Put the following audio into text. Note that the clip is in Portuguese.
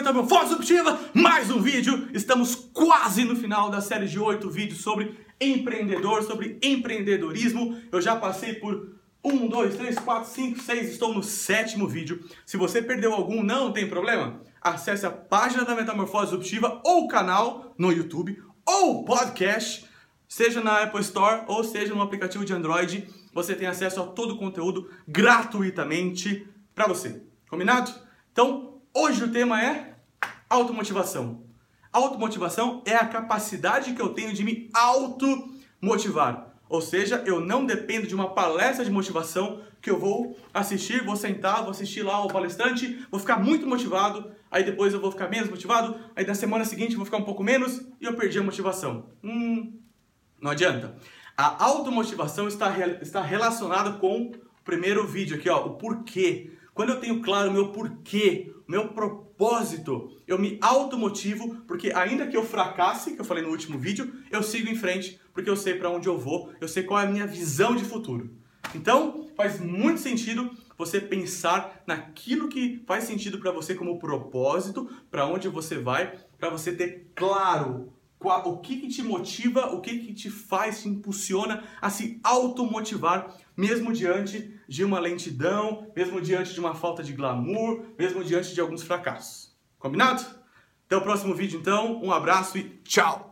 Metamorfose Subjetiva, mais um vídeo. Estamos quase no final da série de oito vídeos sobre empreendedor, sobre empreendedorismo. Eu já passei por um, dois, três, quatro, cinco, seis, estou no sétimo vídeo. Se você perdeu algum, não tem problema. Acesse a página da Metamorfose Subjetiva ou o canal no YouTube ou podcast, seja na Apple Store ou seja no aplicativo de Android. Você tem acesso a todo o conteúdo gratuitamente para você. Combinado? Então, Hoje o tema é automotivação. Automotivação é a capacidade que eu tenho de me automotivar. Ou seja, eu não dependo de uma palestra de motivação que eu vou assistir, vou sentar, vou assistir lá o palestrante, vou ficar muito motivado, aí depois eu vou ficar menos motivado, aí na semana seguinte eu vou ficar um pouco menos e eu perdi a motivação. Hum, não adianta. A automotivação está, está relacionada com o primeiro vídeo aqui, ó, o porquê. Quando eu tenho claro o meu porquê, o meu propósito, eu me automotivo, porque ainda que eu fracasse, que eu falei no último vídeo, eu sigo em frente, porque eu sei para onde eu vou, eu sei qual é a minha visão de futuro. Então, faz muito sentido você pensar naquilo que faz sentido para você como propósito, para onde você vai, para você ter claro qual, o que, que te motiva, o que, que te faz, te impulsiona a se automotivar, mesmo diante de uma lentidão, mesmo diante de uma falta de glamour, mesmo diante de alguns fracassos. Combinado? Até o próximo vídeo então, um abraço e tchau!